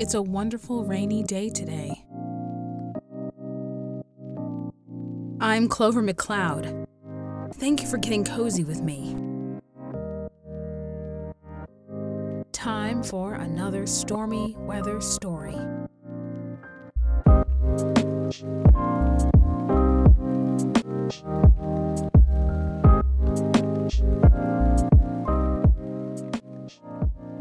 It's a wonderful rainy day today. I'm Clover McLeod. Thank you for getting cozy with me. Time for another stormy weather story.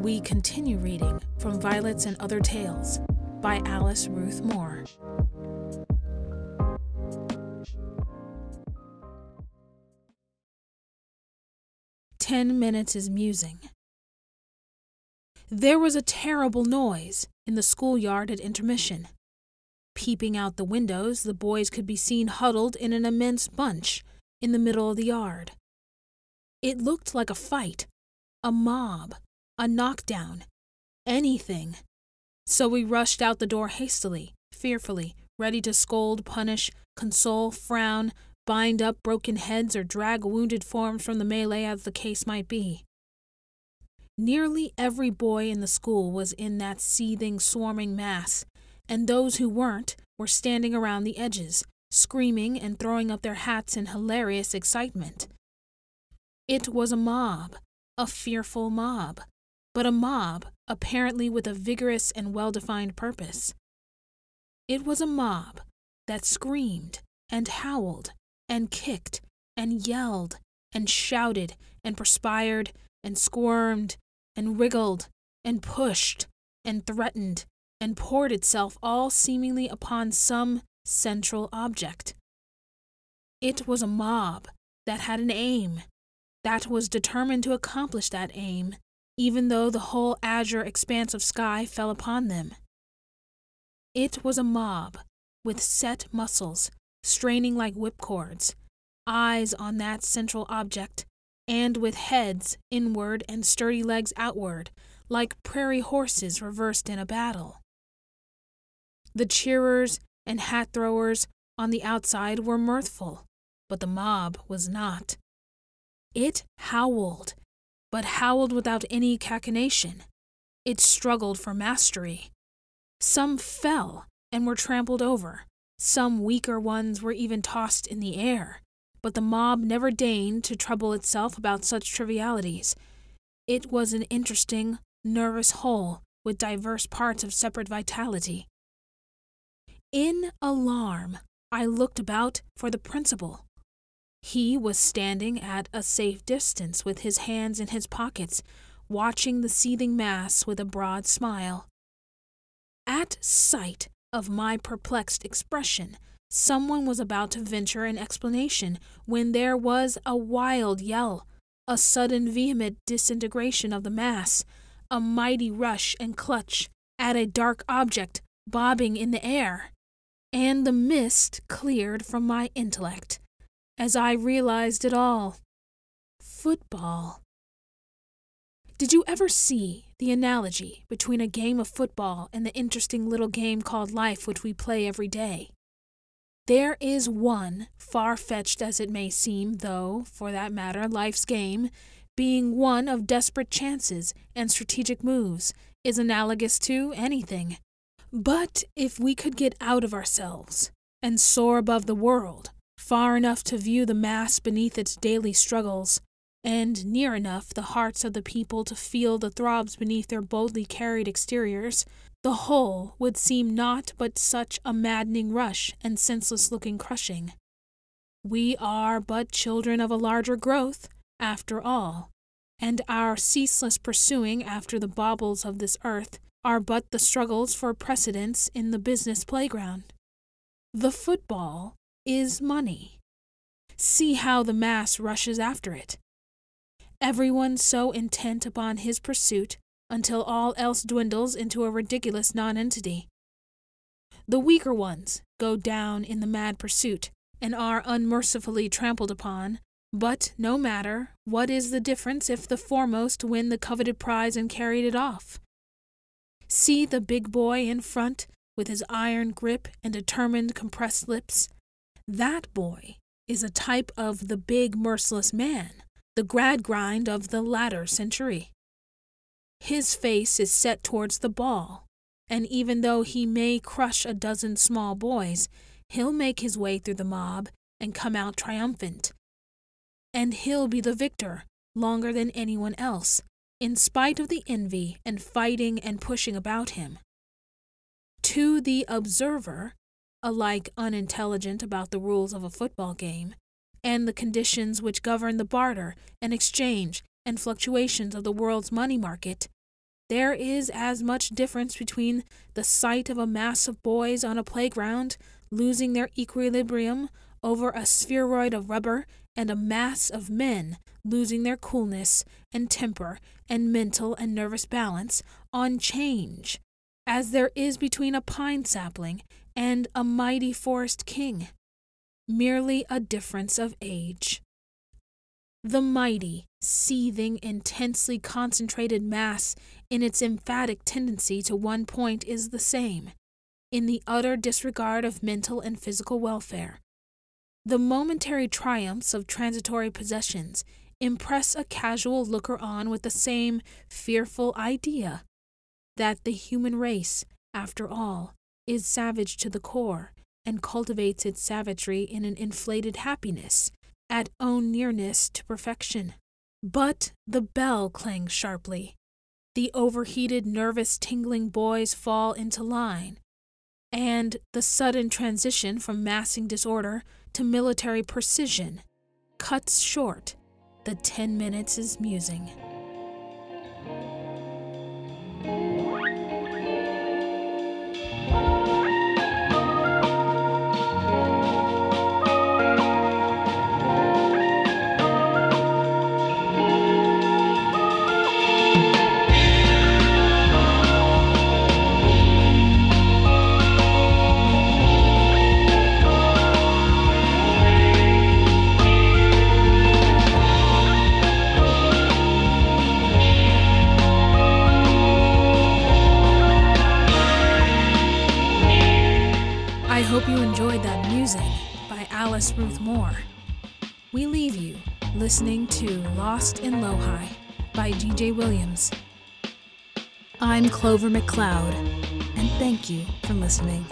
We continue reading from Violets and Other Tales by Alice Ruth Moore. Ten minutes is musing. There was a terrible noise in the schoolyard at intermission. Peeping out the windows, the boys could be seen huddled in an immense bunch in the middle of the yard. It looked like a fight, a mob, a knockdown, anything. So we rushed out the door hastily, fearfully, ready to scold, punish, console, frown, bind up broken heads, or drag wounded forms from the melee as the case might be. Nearly every boy in the school was in that seething, swarming mass, and those who weren't were standing around the edges, screaming and throwing up their hats in hilarious excitement. It was a mob, a fearful mob, but a mob apparently with a vigorous and well defined purpose. It was a mob that screamed and howled and kicked and yelled and shouted and perspired and squirmed and wriggled and pushed and threatened and poured itself all seemingly upon some central object. It was a mob that had an aim, that was determined to accomplish that aim, even though the whole azure expanse of sky fell upon them. It was a mob with set muscles, straining like whipcords, eyes on that central object, and with heads inward and sturdy legs outward, like prairie horses reversed in a battle. The cheerers and hat throwers on the outside were mirthful, but the mob was not. It howled, but howled without any cachinnation. It struggled for mastery. Some fell and were trampled over. Some weaker ones were even tossed in the air. But the mob never deigned to trouble itself about such trivialities. It was an interesting, nervous whole with diverse parts of separate vitality. In alarm, I looked about for the principal. He was standing at a safe distance with his hands in his pockets, watching the seething mass with a broad smile. At sight of my perplexed expression, someone was about to venture an explanation when there was a wild yell, a sudden vehement disintegration of the mass, a mighty rush and clutch at a dark object bobbing in the air, and the mist cleared from my intellect as I realized it all. Football. Did you ever see the analogy between a game of football and the interesting little game called life which we play every day? There is one, far fetched as it may seem, though, for that matter, life's game, being one of desperate chances and strategic moves, is analogous to anything. But if we could get out of ourselves and soar above the world, far enough to view the mass beneath its daily struggles, and near enough the hearts of the people to feel the throbs beneath their boldly carried exteriors, the whole would seem naught but such a maddening rush and senseless looking crushing. We are but children of a larger growth, after all, and our ceaseless pursuing after the baubles of this earth are but the struggles for precedence in the business playground. The football is money. See how the mass rushes after it. Everyone so intent upon his pursuit until all else dwindles into a ridiculous nonentity. The weaker ones go down in the mad pursuit and are unmercifully trampled upon, but no matter, what is the difference if the foremost win the coveted prize and carried it off? See the big boy in front, with his iron grip and determined compressed lips, that boy is a type of the big, merciless man, the Gradgrind of the latter century. His face is set towards the ball, and even though he may crush a dozen small boys, he'll make his way through the mob and come out triumphant. And he'll be the victor longer than anyone else, in spite of the envy and fighting and pushing about him. To the observer, alike unintelligent about the rules of a football game, and the conditions which govern the barter and exchange and fluctuations of the world's money market, there is as much difference between the sight of a mass of boys on a playground losing their equilibrium over a spheroid of rubber and a mass of men losing their coolness and temper and mental and nervous balance on change as there is between a pine sapling and a mighty forest king, merely a difference of age. The mighty, seething, intensely concentrated mass in its emphatic tendency to one point is the same, in the utter disregard of mental and physical welfare. The momentary triumphs of transitory possessions impress a casual looker on with the same fearful idea that the human race, after all, is savage to the core and cultivates its savagery in an inflated happiness at own nearness to perfection. But the bell clangs sharply. The overheated, nervous, tingling boys fall into line, and the sudden transition from massing disorder to military precision cuts short the 10 minutes' musing. You enjoyed that music by Alice Ruth Moore. We leave you listening to Lost in Lohi by DJ Williams. I'm Clover McLeod, and thank you for listening.